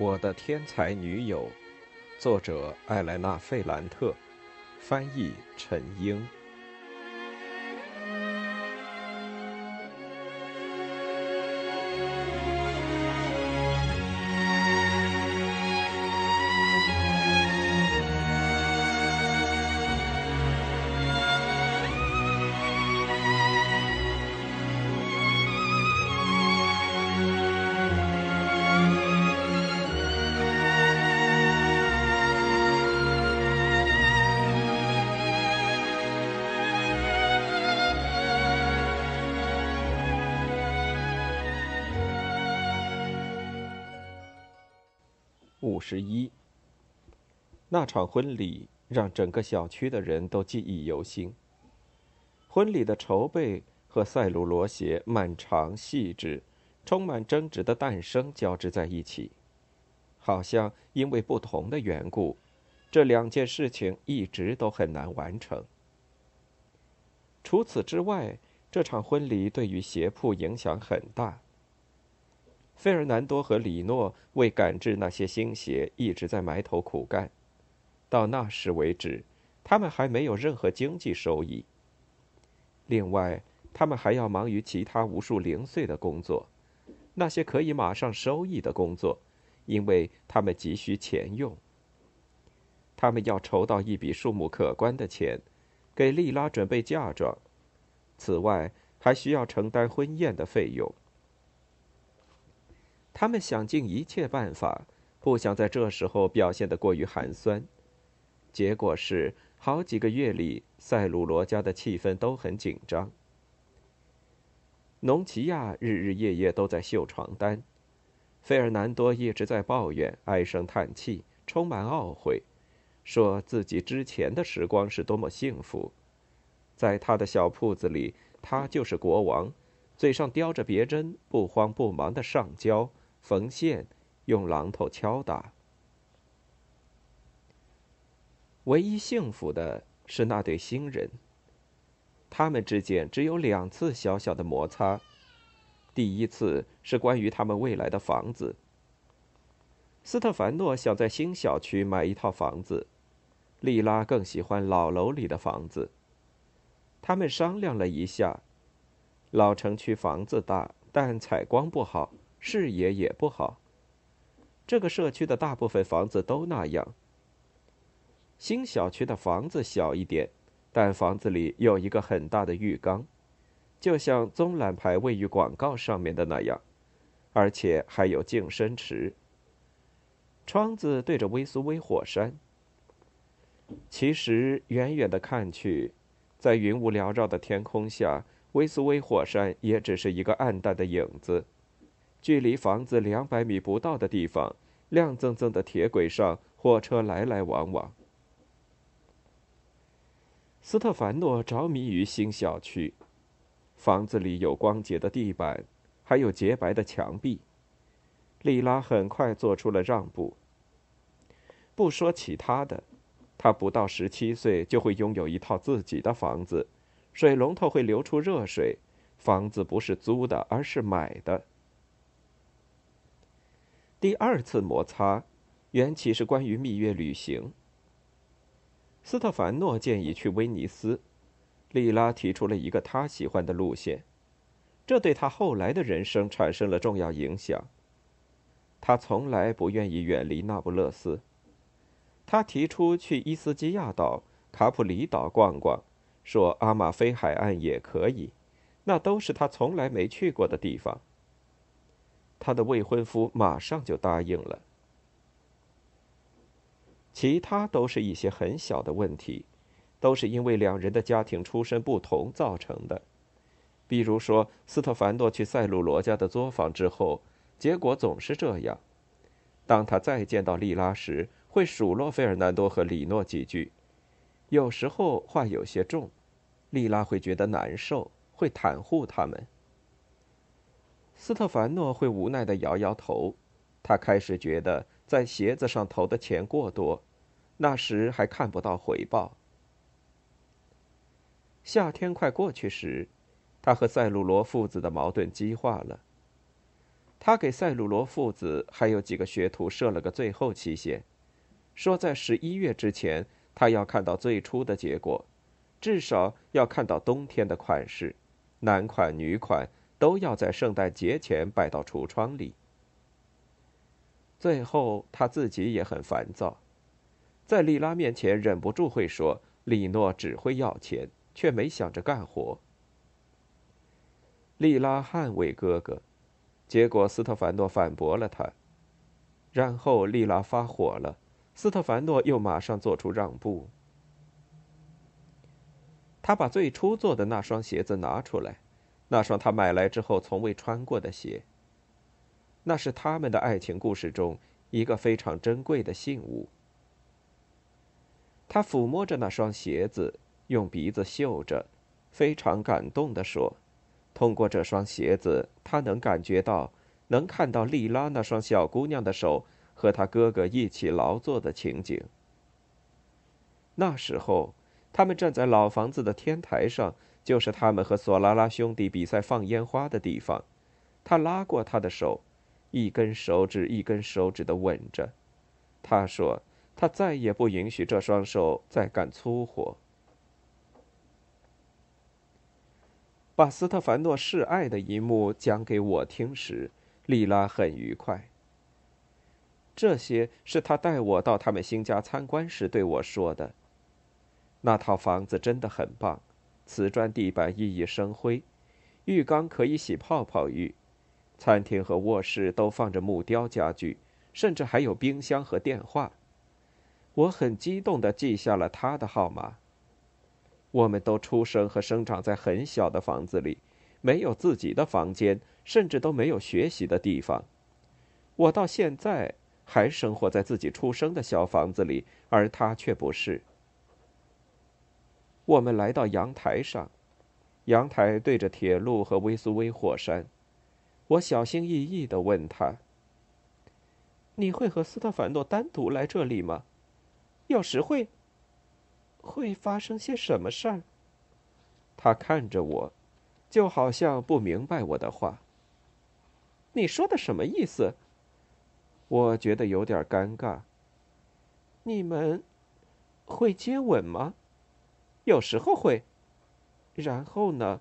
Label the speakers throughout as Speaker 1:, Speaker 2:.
Speaker 1: 我的天才女友，作者艾莱娜·费兰特，翻译陈英。场婚礼让整个小区的人都记忆犹新。婚礼的筹备和塞鲁罗鞋漫长、细致、充满争执的诞生交织在一起，好像因为不同的缘故，这两件事情一直都很难完成。除此之外，这场婚礼对于鞋铺影响很大。费尔南多和里诺为赶制那些新鞋一直在埋头苦干，到那时为止，他们还没有任何经济收益。另外，他们还要忙于其他无数零碎的工作，那些可以马上收益的工作，因为他们急需钱用。他们要筹到一笔数目可观的钱，给莉拉准备嫁妆，此外还需要承担婚宴的费用。他们想尽一切办法，不想在这时候表现得过于寒酸。结果是，好几个月里，塞鲁罗家的气氛都很紧张。农奇亚日日夜夜都在绣床单，费尔南多一直在抱怨、唉声叹气，充满懊悔，说自己之前的时光是多么幸福，在他的小铺子里，他就是国王，嘴上叼着别针，不慌不忙的上交。缝线，用榔头敲打。唯一幸福的是那对新人。他们之间只有两次小小的摩擦。第一次是关于他们未来的房子。斯特凡诺想在新小区买一套房子，莉拉更喜欢老楼里的房子。他们商量了一下，老城区房子大，但采光不好。视野也不好。这个社区的大部分房子都那样。新小区的房子小一点，但房子里有一个很大的浴缸，就像棕榈牌位于广告上面的那样，而且还有净身池。窗子对着威苏威火山。其实远远的看去，在云雾缭绕的天空下，威苏威火山也只是一个暗淡的影子。距离房子两百米不到的地方，亮锃锃的铁轨上，火车来来往往。斯特凡诺着迷于新小区，房子里有光洁的地板，还有洁白的墙壁。莉拉很快做出了让步。不说其他的，他不到十七岁就会拥有一套自己的房子，水龙头会流出热水，房子不是租的，而是买的。第二次摩擦，缘起是关于蜜月旅行。斯特凡诺建议去威尼斯，莉拉提出了一个他喜欢的路线，这对他后来的人生产生了重要影响。他从来不愿意远离那不勒斯。他提出去伊斯基亚岛、卡普里岛逛逛，说阿马菲海岸也可以，那都是他从来没去过的地方。他的未婚夫马上就答应了。其他都是一些很小的问题，都是因为两人的家庭出身不同造成的。比如说，斯特凡诺去塞鲁罗家的作坊之后，结果总是这样：当他再见到莉拉时，会数落费尔南多和里诺几句，有时候话有些重，莉拉会觉得难受，会袒护他们。斯特凡诺会无奈的摇摇头，他开始觉得在鞋子上投的钱过多，那时还看不到回报。夏天快过去时，他和塞鲁罗父子的矛盾激化了。他给塞鲁罗父子还有几个学徒设了个最后期限，说在十一月之前，他要看到最初的结果，至少要看到冬天的款式，男款女款都要在圣诞节前摆到橱窗里。最后他自己也很烦躁，在莉拉面前忍不住会说：“李诺只会要钱，却没想着干活。”莉拉捍卫哥哥。结果，斯特凡诺反驳了他。然后，莉拉发火了，斯特凡诺又马上做出让步。他把最初做的那双鞋子拿出来，那双他买来之后从未穿过的鞋。那是他们的爱情故事中一个非常珍贵的信物。他抚摸着那双鞋子，用鼻子嗅着，非常感动地说。通过这双鞋子，他能感觉到，能看到莉拉那双小姑娘的手和他哥哥一起劳作的情景。那时候，他们站在老房子的天台上，就是他们和索拉拉兄弟比赛放烟花的地方。他拉过她的手，一根手指一根手指的吻着。他说：“他再也不允许这双手再干粗活。”把斯特凡诺示爱的一幕讲给我听时，莉拉很愉快。这些是他带我到他们新家参观时对我说的。那套房子真的很棒，瓷砖地板熠熠生辉，浴缸可以洗泡泡浴，餐厅和卧室都放着木雕家具，甚至还有冰箱和电话。我很激动地记下了他的号码。我们都出生和生长在很小的房子里，没有自己的房间，甚至都没有学习的地方。我到现在还生活在自己出生的小房子里，而他却不是。我们来到阳台上，阳台对着铁路和威苏威火山。我小心翼翼地问他：“你会和斯特凡诺单独来这里吗？有时会。”会发生些什么事儿？他看着我，就好像不明白我的话。你说的什么意思？我觉得有点尴尬。你们会接吻吗？有时候会。然后呢？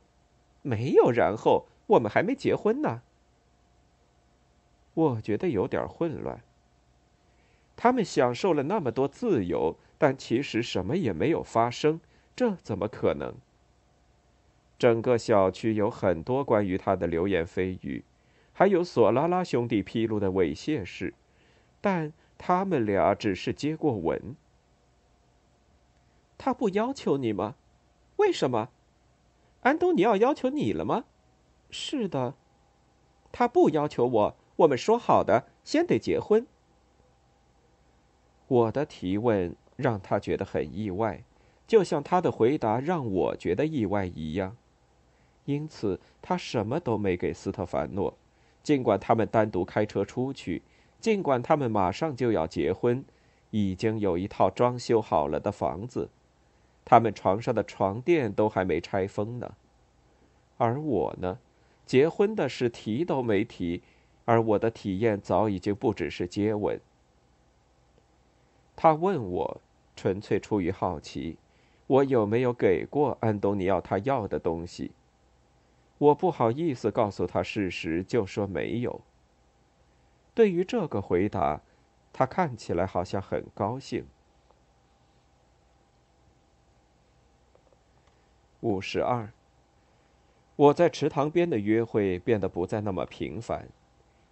Speaker 1: 没有然后，我们还没结婚呢。我觉得有点混乱。他们享受了那么多自由。但其实什么也没有发生，这怎么可能？整个小区有很多关于他的流言蜚语，还有索拉拉兄弟披露的猥亵事，但他们俩只是接过吻。他不要求你吗？为什么？安东尼奥要求你了吗？是的，他不要求我。我们说好的，先得结婚。我的提问。让他觉得很意外，就像他的回答让我觉得意外一样。因此，他什么都没给斯特凡诺，尽管他们单独开车出去，尽管他们马上就要结婚，已经有一套装修好了的房子，他们床上的床垫都还没拆封呢。而我呢，结婚的事提都没提，而我的体验早已经不只是接吻。他问我。纯粹出于好奇，我有没有给过安东尼奥他要的东西？我不好意思告诉他事实，就说没有。对于这个回答，他看起来好像很高兴。五十二，我在池塘边的约会变得不再那么频繁，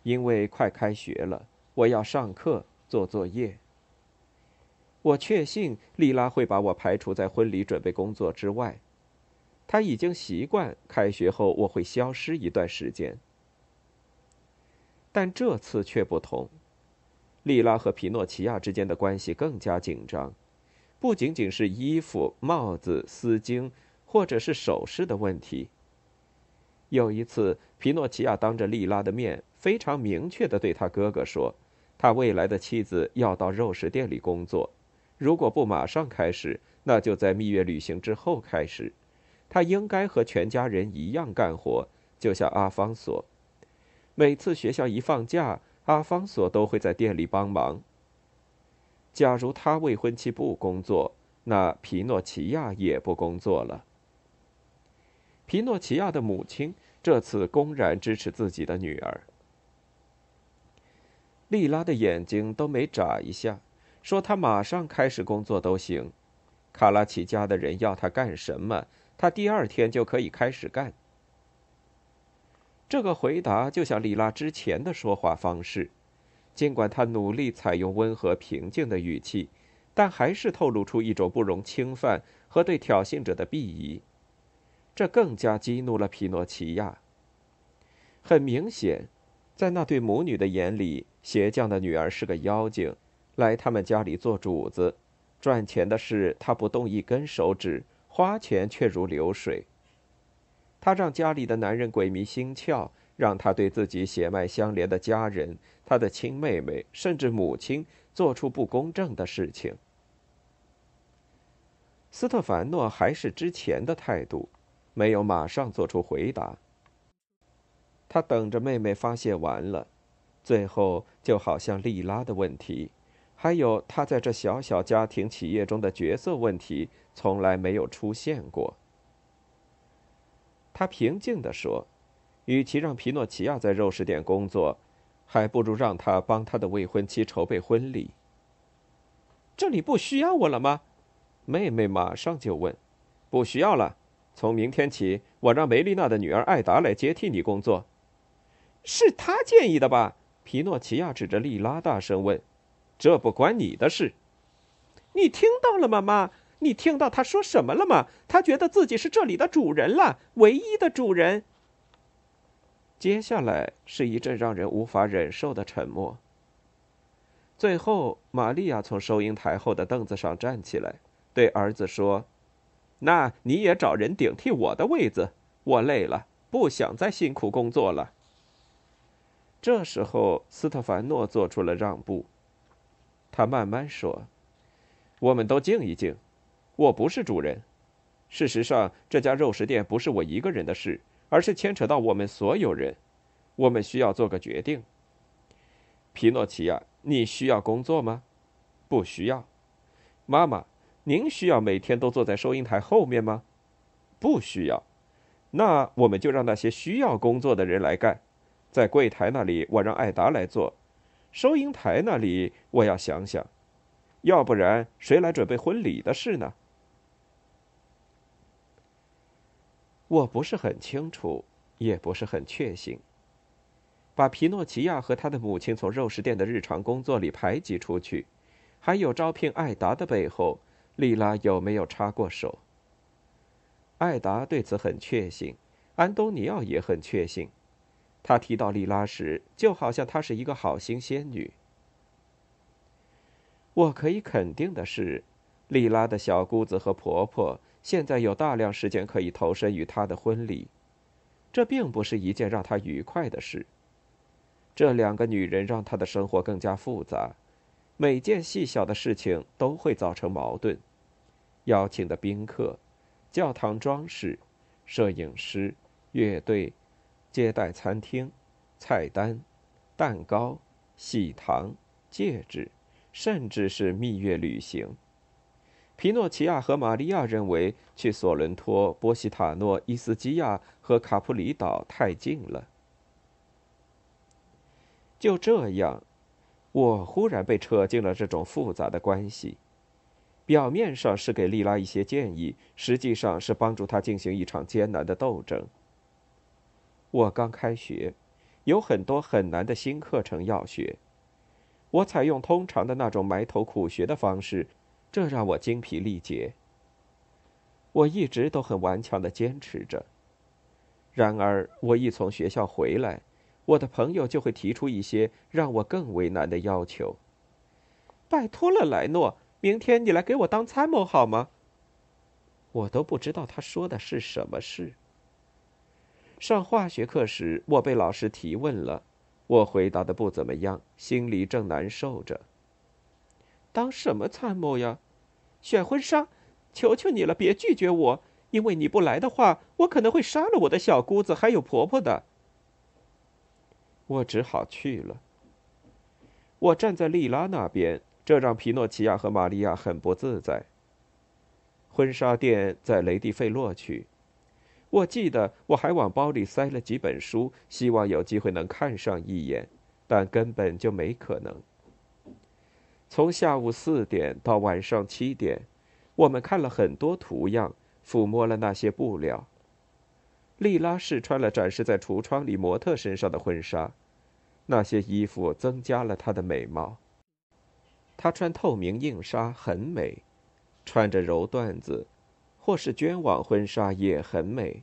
Speaker 1: 因为快开学了，我要上课做作业。我确信莉拉会把我排除在婚礼准备工作之外。她已经习惯开学后我会消失一段时间，但这次却不同。莉拉和皮诺奇亚之间的关系更加紧张，不仅仅是衣服、帽子、丝巾或者是首饰的问题。有一次，皮诺奇亚当着莉拉的面非常明确地对他哥哥说：“他未来的妻子要到肉食店里工作。”如果不马上开始，那就在蜜月旅行之后开始。他应该和全家人一样干活，就像阿方索。每次学校一放假，阿方索都会在店里帮忙。假如他未婚妻不工作，那皮诺奇亚也不工作了。皮诺奇亚的母亲这次公然支持自己的女儿。莉拉的眼睛都没眨一下，说他马上开始工作都行。卡拉奇家的人要他干什么，他第二天就可以开始干。这个回答就像莉拉之前的说话方式，尽管他努力采用温和平静的语气，但还是透露出一种不容侵犯和对挑衅者的鄙夷。这更加激怒了皮诺奇亚。很明显，在那对母女的眼里，鞋匠的女儿是个妖精，来他们家里做主子，赚钱的事他不动一根手指，花钱却如流水。他让家里的男人鬼迷心窍，让他对自己血脉相连的家人、他的亲妹妹甚至母亲做出不公正的事情。斯特凡诺还是之前的态度。没有马上做出回答。他等着妹妹发泄完了，最后就好像莉拉的问题，还有他在这小小家庭企业中的角色问题，从来没有出现过。他平静地说：“与其让皮诺奇亚在肉食店工作，还不如让他帮他的未婚妻筹备婚礼。”这里不需要我了吗？妹妹马上就问：“不需要了。”从明天起，我让梅丽娜的女儿艾达来接替你工作。是她建议的吧？皮诺奇亚指着莉拉大声问：“这不关你的事。”你听到了吗，妈？你听到他说什么了吗？他觉得自己是这里的主人了，唯一的主人。接下来是一阵让人无法忍受的沉默。最后，玛利亚从收银台后的凳子上站起来，对儿子说。那你也找人顶替我的位子，我累了，不想再辛苦工作了。这时候，斯特凡诺做出了让步。他慢慢说：“我们都静一静，我不是主人。事实上，这家肉食店不是我一个人的事，而是牵扯到我们所有人。我们需要做个决定。”皮诺奇亚，你需要工作吗？不需要，妈妈。您需要每天都坐在收银台后面吗？不需要。那我们就让那些需要工作的人来干。在柜台那里，我让艾达来做；收银台那里，我要想想。要不然，谁来准备婚礼的事呢？我不是很清楚，也不是很确信。把皮诺奇亚和他的母亲从肉食店的日常工作里排挤出去，还有招聘艾达的背后。莉拉有没有插过手？艾达对此很确信，安东尼奥也很确信。他提到莉拉时，就好像她是一个好心仙女。我可以肯定的是，莉拉的小姑子和婆婆现在有大量时间可以投身于她的婚礼，这并不是一件让她愉快的事。这两个女人让她的生活更加复杂。每件细小的事情都会造成矛盾：邀请的宾客、教堂装饰、摄影师、乐队、接待餐厅、菜单、蛋糕、喜糖、戒指，甚至是蜜月旅行。皮诺奇亚和玛利亚认为去索伦托、波西塔诺、伊斯基亚和卡普里岛太近了。就这样。我忽然被扯进了这种复杂的关系，表面上是给莉拉一些建议，实际上是帮助她进行一场艰难的斗争。我刚开学，有很多很难的新课程要学，我采用通常的那种埋头苦学的方式，这让我精疲力竭。我一直都很顽强的坚持着，然而我一从学校回来。我的朋友就会提出一些让我更为难的要求。拜托了，莱诺，明天你来给我当参谋好吗？我都不知道他说的是什么事。上化学课时，我被老师提问了，我回答的不怎么样，心里正难受着。当什么参谋呀？选婚纱？求求你了，别拒绝我，因为你不来的话，我可能会杀了我的小姑子还有婆婆的。我只好去了。我站在莉拉那边，这让皮诺奇亚和玛利亚很不自在。婚纱店在雷蒂费洛区。我记得我还往包里塞了几本书，希望有机会能看上一眼，但根本就没可能。从下午四点到晚上七点，我们看了很多图样，抚摸了那些布料。莉拉试穿了展示在橱窗里模特身上的婚纱，那些衣服增加了她的美貌。她穿透明硬纱很美，穿着柔缎子，或是绢网婚纱也很美。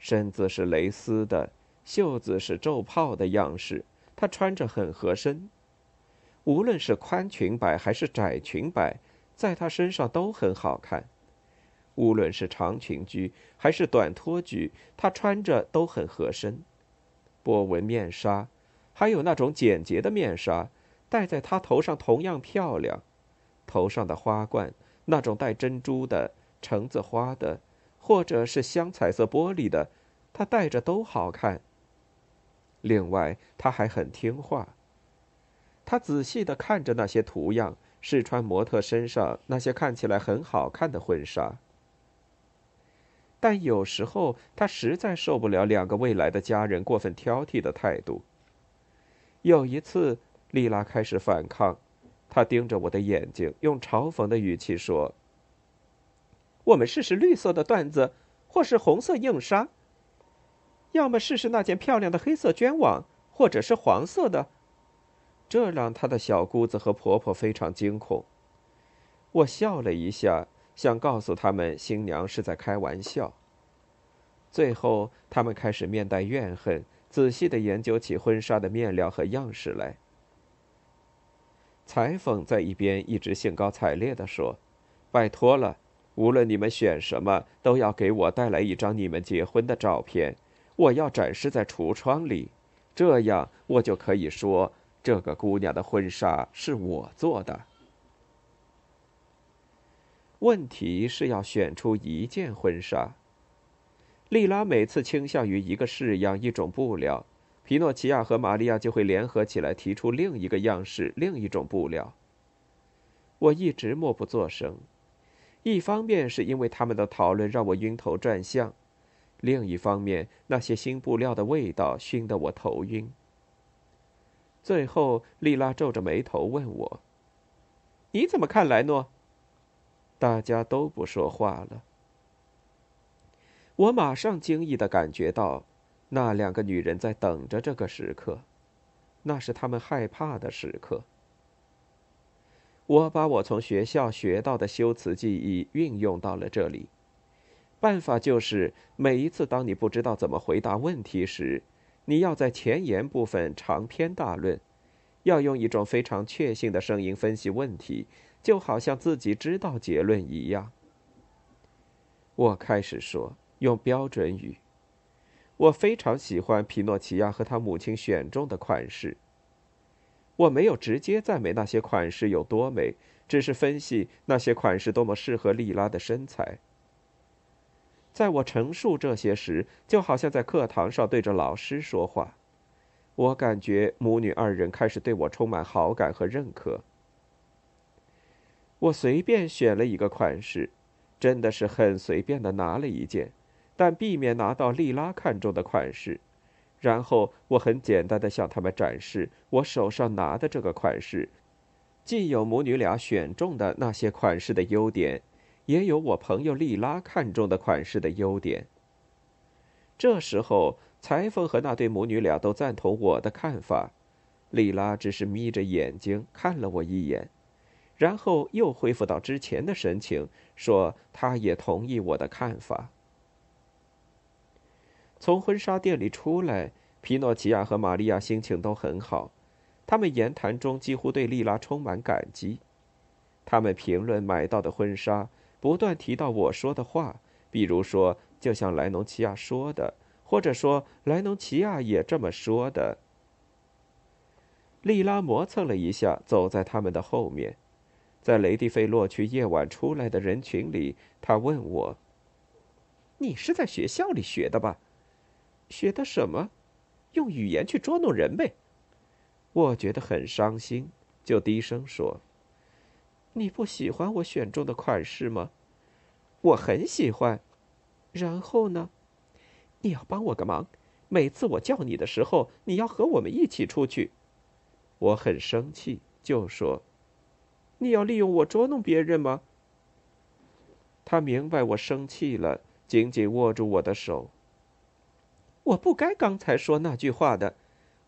Speaker 1: 身子是蕾丝的，袖子是皱泡的样式，她穿着很合身。无论是宽裙摆还是窄裙摆，在她身上都很好看。无论是长裙裾还是短拖裾，她穿着都很合身。波纹面纱，还有那种简洁的面纱，戴在她头上同样漂亮。头上的花冠，那种带珍珠的、橙子花的，或者是镶彩色玻璃的，她戴着都好看。另外，她还很听话。她仔细的看着那些图样，试穿模特身上那些看起来很好看的婚纱。但有时候，他实在受不了两个未来的家人过分挑剔的态度。有一次，丽拉开始反抗，她盯着我的眼睛，用嘲讽的语气说：“我们试试绿色的缎子，或是红色硬纱；要么试试那件漂亮的黑色绢网，或者是黄色的。”这让她的小姑子和婆婆非常惊恐。我笑了一下。想告诉他们，新娘是在开玩笑。最后，他们开始面带怨恨，仔细的研究起婚纱的面料和样式来。裁缝在一边一直兴高采烈地说：“拜托了，无论你们选什么，都要给我带来一张你们结婚的照片，我要展示在橱窗里，这样我就可以说这个姑娘的婚纱是我做的。”问题是要选出一件婚纱。莉拉每次倾向于一个式样、一种布料，皮诺奇亚和玛利亚就会联合起来提出另一个样式、另一种布料。我一直默不作声，一方面是因为他们的讨论让我晕头转向，另一方面那些新布料的味道熏得我头晕。最后，莉拉皱着眉头问我：“你怎么看，莱诺？”大家都不说话了。我马上惊异的感觉到，那两个女人在等着这个时刻，那是他们害怕的时刻。我把我从学校学到的修辞技艺运用到了这里，办法就是每一次当你不知道怎么回答问题时，你要在前言部分长篇大论，要用一种非常确信的声音分析问题。就好像自己知道结论一样。我开始说，用标准语。我非常喜欢皮诺奇亚和他母亲选中的款式。我没有直接赞美那些款式有多美，只是分析那些款式多么适合莉拉的身材。在我陈述这些时，就好像在课堂上对着老师说话。我感觉母女二人开始对我充满好感和认可。我随便选了一个款式，真的是很随便的拿了一件，但避免拿到莉拉看中的款式。然后我很简单的向他们展示我手上拿的这个款式，既有母女俩选中的那些款式的优点，也有我朋友莉拉看中的款式的优点。这时候，裁缝和那对母女俩都赞同我的看法，莉拉只是眯着眼睛看了我一眼。然后又恢复到之前的神情，说：“她也同意我的看法。”从婚纱店里出来，皮诺奇亚和玛利亚心情都很好，他们言谈中几乎对丽拉充满感激。他们评论买到的婚纱，不断提到我说的话，比如说“就像莱农奇亚说的”，或者说“莱农奇亚也这么说的”。丽拉磨蹭了一下，走在他们的后面。在雷蒂费洛区夜晚出来的人群里，他问我：“你是在学校里学的吧？学的什么？用语言去捉弄人呗。我觉得很伤心，就低声说：“你不喜欢我选中的款式吗？我很喜欢。然后呢？你要帮我个忙，每次我叫你的时候，你要和我们一起出去。”我很生气，就说：“你要利用我捉弄别人吗？”他明白我生气了，紧紧握住我的手。我不该刚才说那句话的，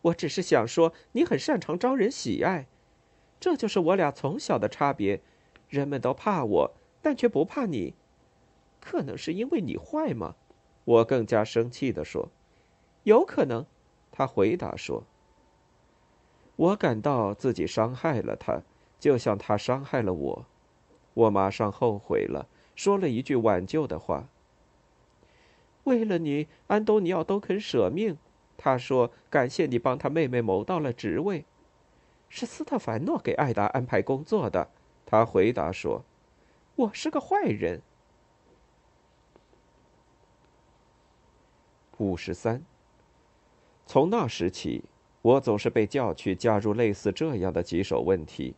Speaker 1: 我只是想说你很擅长招人喜爱，这就是我俩从小的差别。人们都怕我，但却不怕你，可能是因为你坏吗？我更加生气地说：“有可能。”他回答说：“我感到自己伤害了他，就像他伤害了我。我马上后悔了。”说了一句挽救的话。为了你，安东尼奥都肯舍命。他说：“感谢你帮他妹妹谋到了职位。”是斯特凡诺给艾达安排工作的。他回答说：“我是个坏人。”五十三。从那时起，我总是被叫去加入类似这样的棘手问题。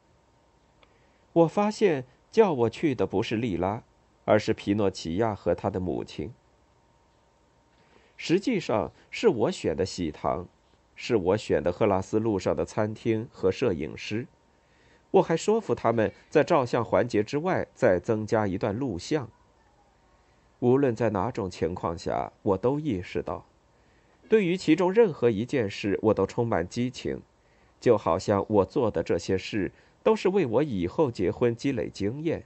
Speaker 1: 我发现叫我去的不是莉拉。而是皮诺奇亚和他的母亲。实际上是我选的喜糖，是我选的赫拉斯路上的餐厅和摄影师。我还说服他们在照相环节之外再增加一段录像。无论在哪种情况下，我都意识到，对于其中任何一件事，我都充满激情，就好像我做的这些事都是为我以后结婚积累经验。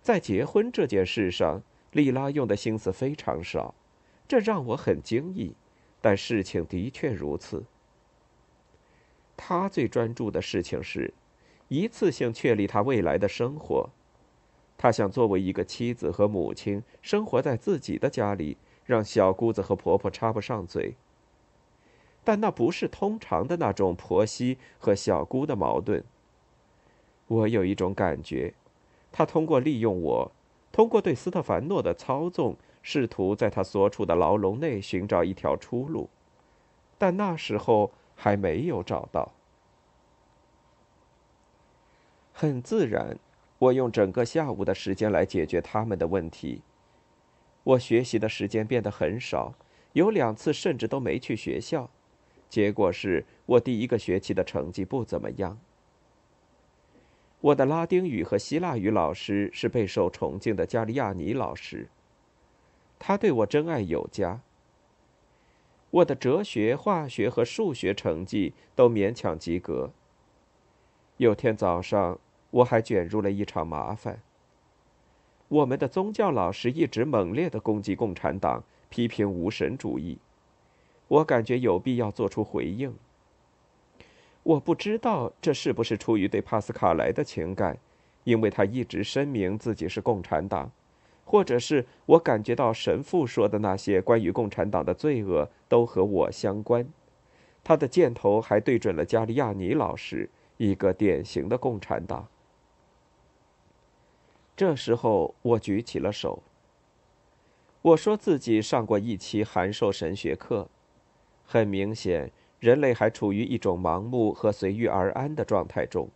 Speaker 1: 在结婚这件事上，莉拉用的心思非常少，这让我很惊异。但事情的确如此。她最专注的事情是，一次性确立她未来的生活。她想作为一个妻子和母亲，生活在自己的家里，让小姑子和婆婆插不上嘴。但那不是通常的那种婆媳和小姑的矛盾。我有一种感觉。他通过利用我，通过对斯特凡诺的操纵，试图在他所处的牢笼内寻找一条出路，但那时候还没有找到。很自然，我用整个下午的时间来解决他们的问题。我学习的时间变得很少，有两次甚至都没去学校，结果是我第一个学期的成绩不怎么样。我的拉丁语和希腊语老师是备受崇敬的加利亚尼老师。他对我真爱有加。我的哲学、化学和数学成绩都勉强及格。有天早上，我还卷入了一场麻烦。我们的宗教老师一直猛烈的攻击共产党，批评无神主义。我感觉有必要做出回应。我不知道这是不是出于对帕斯卡莱的情感，因为他一直声明自己是共产党，或者是我感觉到神父说的那些关于共产党的罪恶都和我相关。他的箭头还对准了加利亚尼老师，一个典型的共产党。这时候，我举起了手。我说自己上过一期函授神学课，很明显。人类还处于一种盲目和随遇而安的状态中，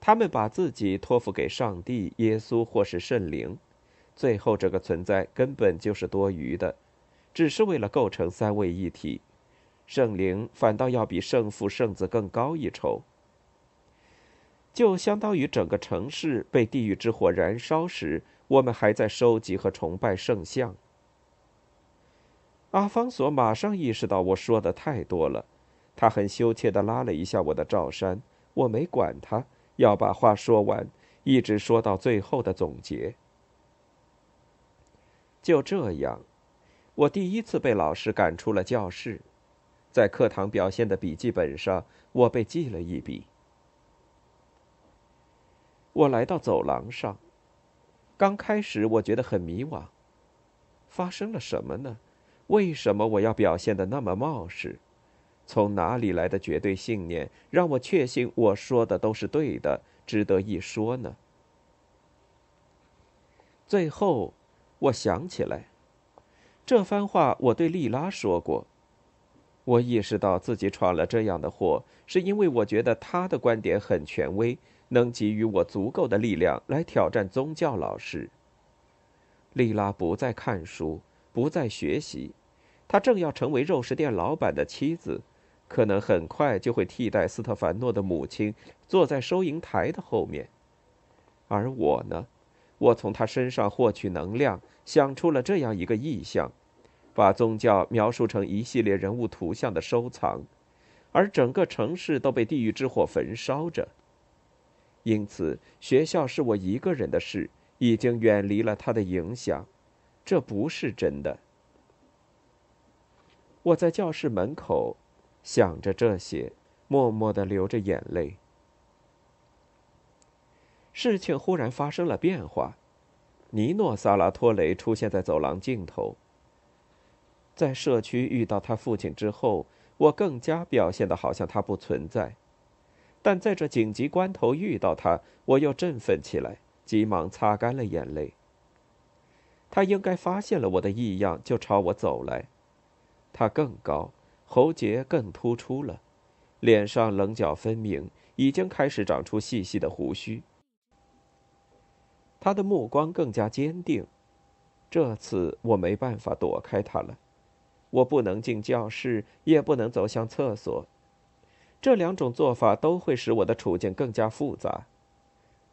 Speaker 1: 他们把自己托付给上帝、耶稣或是圣灵，最后这个存在根本就是多余的，只是为了构成三位一体。圣灵反倒要比圣父、圣子更高一筹，就相当于整个城市被地狱之火燃烧时，我们还在收集和崇拜圣像。阿方索马上意识到我说的太多了。他很羞怯地拉了一下我的罩衫，我没管他，要把话说完，一直说到最后的总结。就这样，我第一次被老师赶出了教室，在课堂表现的笔记本上，我被记了一笔。我来到走廊上，刚开始我觉得很迷惘，发生了什么呢？为什么我要表现的那么冒失？从哪里来的绝对信念，让我确信我说的都是对的，值得一说呢？最后，我想起来，这番话我对丽拉说过，我意识到自己闯了这样的祸，是因为我觉得他的观点很权威，能给予我足够的力量来挑战宗教老师。丽拉不再看书，不再学习，她正要成为肉食店老板的妻子，可能很快就会替代斯特凡诺的母亲，坐在收银台的后面。而我呢，我从他身上获取能量，想出了这样一个意象。把宗教描述成一系列人物图像的收藏，而整个城市都被地狱之火焚烧着。因此，学校是我一个人的事，已经远离了他的影响。这不是真的。我在教室门口，想着这些，默默的流着眼泪。事情忽然发生了变化，尼诺·萨拉托雷出现在走廊尽头。在社区遇到他父亲之后，我更加表现的好像他不存在，但在这紧急关头遇到他，我又振奋起来，急忙擦干了眼泪。他应该发现了我的异样，就朝我走来。他更高，喉结更突出了，脸上棱角分明，已经开始长出细细的胡须。他的目光更加坚定，这次我没办法躲开他了。我不能进教室，也不能走向厕所，这两种做法都会使我的处境更加复杂。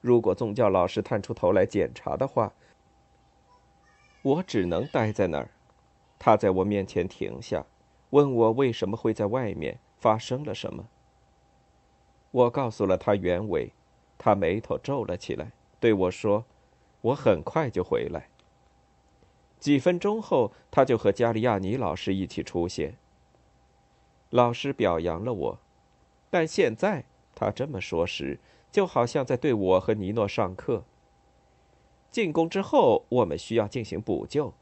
Speaker 1: 如果宗教老师探出头来检查的话，我只能待在那儿。他在我面前停下，问我为什么会在外面，发生了什么。我告诉了他原委，他眉头皱了起来，对我说：“我很快就回来。”几分钟后，他就和加利亚尼老师一起出现。老师表扬了我，但现在他这么说时，就好像在对我和尼诺上课。进宫之后，我们需要进行补救。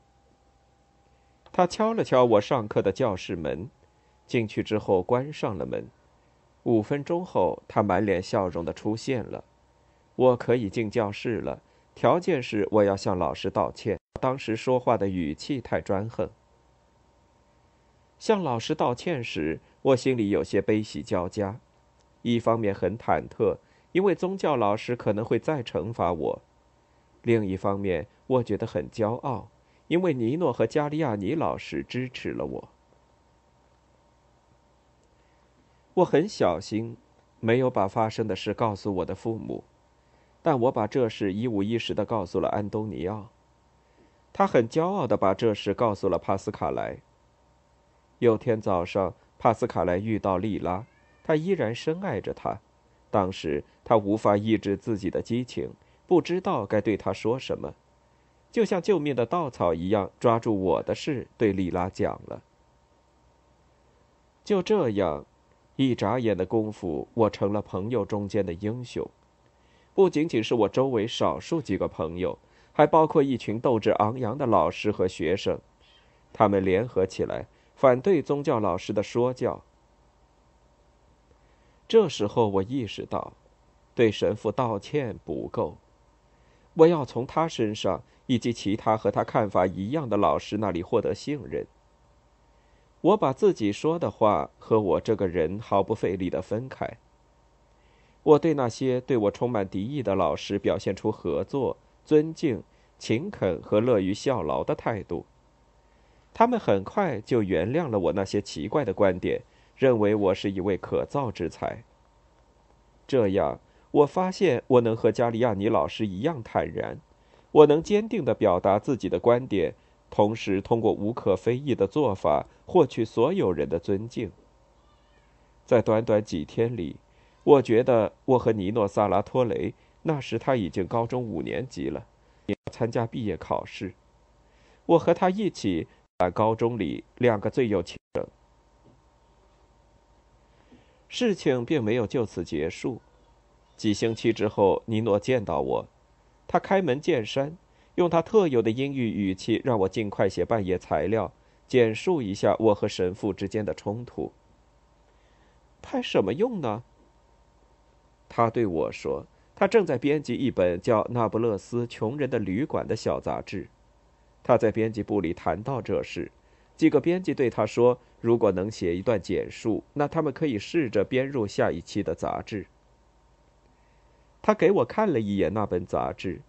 Speaker 1: 他敲了敲我上课的教室门，进去之后关上了门。五分钟后，他满脸笑容的出现了。我可以进教室了，条件是我要向老师道歉。当时说话的语气太专横。向老师道歉时，我心里有些悲喜交加，一方面很忐忑，因为宗教老师可能会再惩罚我；另一方面，我觉得很骄傲，因为尼诺和加利亚尼老师支持了我。我很小心，没有把发生的事告诉我的父母，但我把这事一五一十的告诉了安东尼奥。他很骄傲的把这事告诉了帕斯卡莱。有天早上，帕斯卡莱遇到莉拉，他依然深爱着她。当时他无法抑制自己的激情，不知道该对她说什么，就像救命的稻草一样，抓住我的事对莉拉讲了。就这样，一眨眼的功夫，我成了朋友中间的英雄，不仅仅是我周围少数几个朋友。还包括一群斗志昂扬的老师和学生，他们联合起来反对宗教老师的说教。这时候，我意识到，对神父道歉不够，我要从他身上以及其他和他看法一样的老师那里获得信任。我把自己说的话和我这个人毫不费力的分开。我对那些对我充满敌意的老师表现出合作。尊敬、勤恳和乐于效劳的态度，他们很快就原谅了我那些奇怪的观点，认为我是一位可造之才。这样，我发现我能和加利亚尼老师一样坦然，我能坚定地表达自己的观点，同时通过无可非议的做法获取所有人的尊敬。在短短几天里，我觉得我和尼诺·萨拉托雷。那时他已经高中五年级了，要参加毕业考试。我和他一起在高中里两个最有钱的。事情并没有就此结束。几星期之后，尼诺见到我，他开门见山，用他特有的阴郁语气让我尽快写半页材料，简述一下我和神父之间的冲突。派什么用呢？他对我说。他正在编辑一本叫《那不勒斯穷人的旅馆》的小杂志，他在编辑部里谈到这事，几个编辑对他说：“如果能写一段简述，那他们可以试着编入下一期的杂志。”他给我看了一眼那本杂志，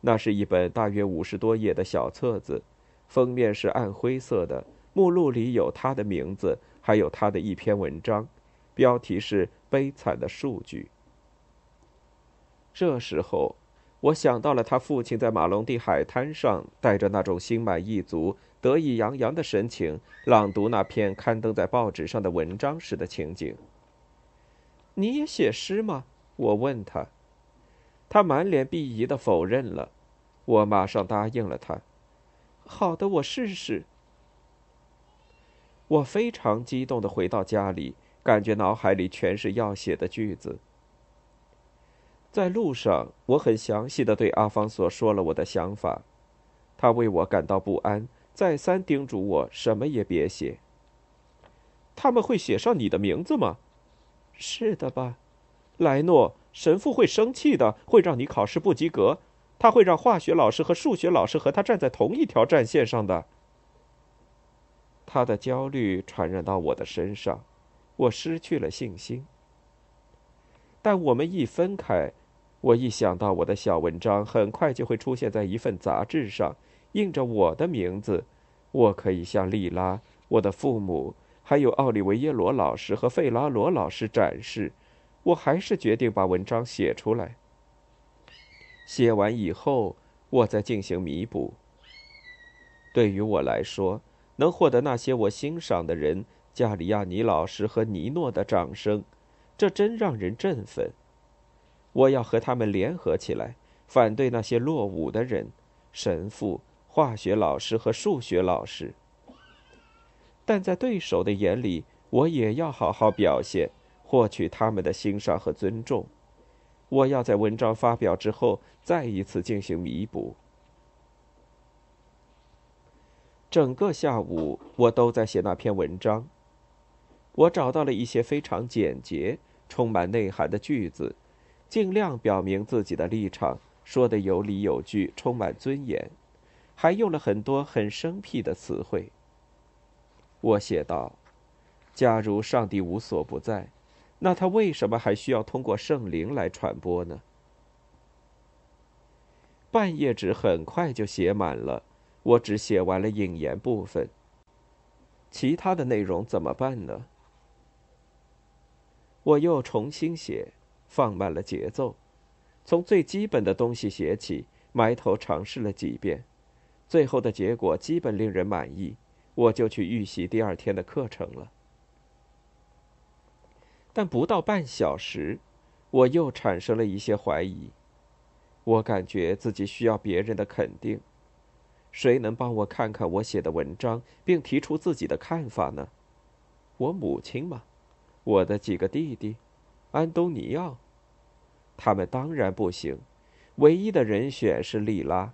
Speaker 1: 那是一本大约五十多页的小册子，封面是暗灰色的，目录里有他的名字，还有他的一篇文章，标题是《悲惨的数据》。这时候。我想到了他父亲在马龙地海滩上带着那种心满意足、得意洋洋的神情朗读那篇刊登在报纸上的文章时的情景。你也写诗吗？我问他。他满脸鄙夷的否认了。我马上答应了他。好的，我试试。我非常激动的回到家里，感觉脑海里全是要写的句子。在路上，我很详细的对阿方索说了我的想法，他为我感到不安，再三叮嘱我什么也别写。他们会写上你的名字吗？是的吧，莱诺神父会生气的，会让你考试不及格，他会让化学老师和数学老师和他站在同一条战线上的。他的焦虑传染到我的身上，我失去了信心。但我们一分开。我一想到我的小文章很快就会出现在一份杂志上，印着我的名字，我可以向莉拉、我的父母，还有奥利维耶罗老师和费拉罗老师展示。我还是决定把文章写出来。写完以后，我再进行弥补。对于我来说，能获得那些我欣赏的人加里亚尼老师和尼诺的掌声，这真让人振奋。我要和他们联合起来，反对那些落伍的人，神父、化学老师和数学老师。但在对手的眼里，我也要好好表现，获取他们的欣赏和尊重。我要在文章发表之后，再一次进行弥补。整个下午，我都在写那篇文章。我找到了一些非常简洁、充满内涵的句子。尽量表明自己的立场，说的有理有据，充满尊严，还用了很多很生僻的词汇。我写道：“假如上帝无所不在，那他为什么还需要通过圣灵来传播呢？”半页纸很快就写满了，我只写完了引言部分。其他的内容怎么办呢？我又重新写。放慢了节奏，从最基本的东西写起，埋头尝试了几遍，最后的结果基本令人满意，我就去预习第二天的课程了。但不到半小时，我又产生了一些怀疑，我感觉自己需要别人的肯定，谁能帮我看看我写的文章，并提出自己的看法呢？我母亲吗？我的几个弟弟？安东尼奥，他们当然不行，唯一的人选是莉拉。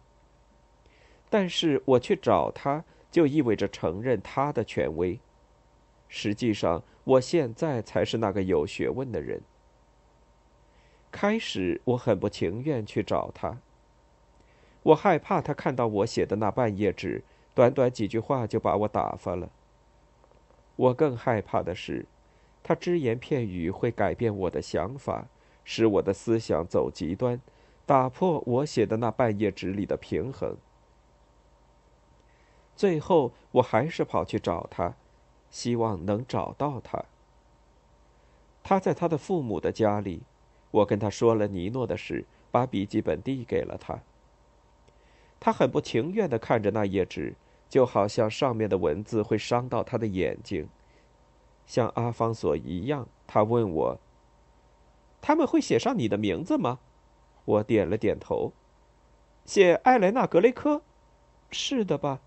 Speaker 1: 但是我去找他，就意味着承认他的权威。实际上，我现在才是那个有学问的人。开始我很不情愿去找他，我害怕他看到我写的那半页纸，短短几句话就把我打发了。我更害怕的是。他只言片语会改变我的想法，使我的思想走极端，打破我写的那半页纸里的平衡。最后，我还是跑去找他，希望能找到他。他在他的父母的家里，我跟他说了尼诺的事，把笔记本递给了他。他很不情愿地看着那页纸，就好像上面的文字会伤到他的眼睛。像阿方索一样，他问我：“他们会写上你的名字吗？”我点了点头。写艾莱娜·格雷科，是的吧？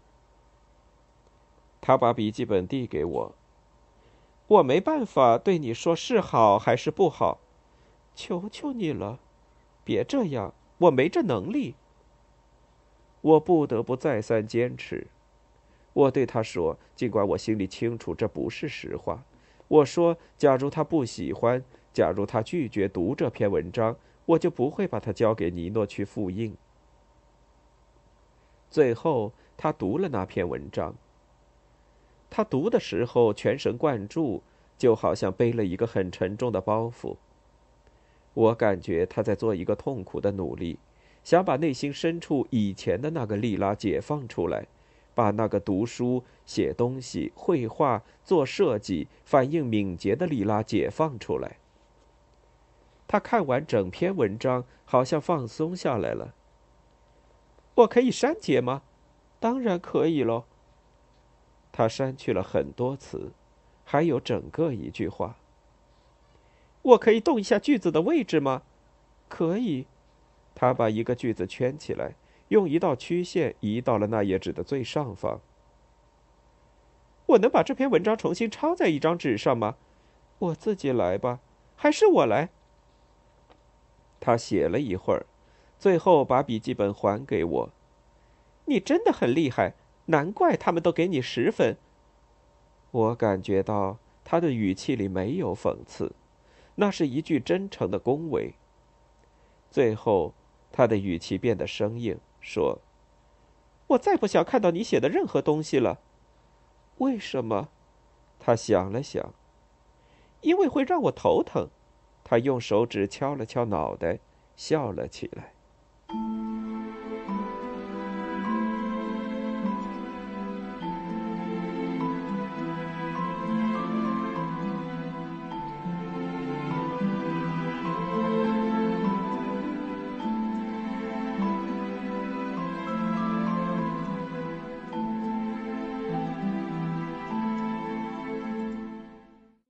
Speaker 1: 他把笔记本递给我。我没办法对你说是好还是不好，求求你了，别这样，我没这能力。我不得不再三坚持。我对他说：“尽管我心里清楚这不是实话，我说，假如他不喜欢，假如他拒绝读这篇文章，我就不会把它交给尼诺去复印。”最后，他读了那篇文章。他读的时候全神贯注，就好像背了一个很沉重的包袱。我感觉他在做一个痛苦的努力，想把内心深处以前的那个莉拉解放出来，把那个读书、写东西、绘画、做设计、反应敏捷的莉拉解放出来。他看完整篇文章，好像放松下来了。我可以删节吗？当然可以喽。他删去了很多词，还有整个一句话。我可以动一下句子的位置吗？可以。他把一个句子圈起来，用一道曲线移到了那页纸的最上方。我能把这篇文章重新抄在一张纸上吗？我自己来吧，还是我来？他写了一会儿，最后把笔记本还给我。你真的很厉害，难怪他们都给你十分。我感觉到他的语气里没有讽刺，那是一句真诚的恭维。最后，他的语气变得生硬，说：“我再不想看到你写的任何东西了。”为什么？他想了想。因为会让我头疼。他用手指敲了敲脑袋，笑了起来。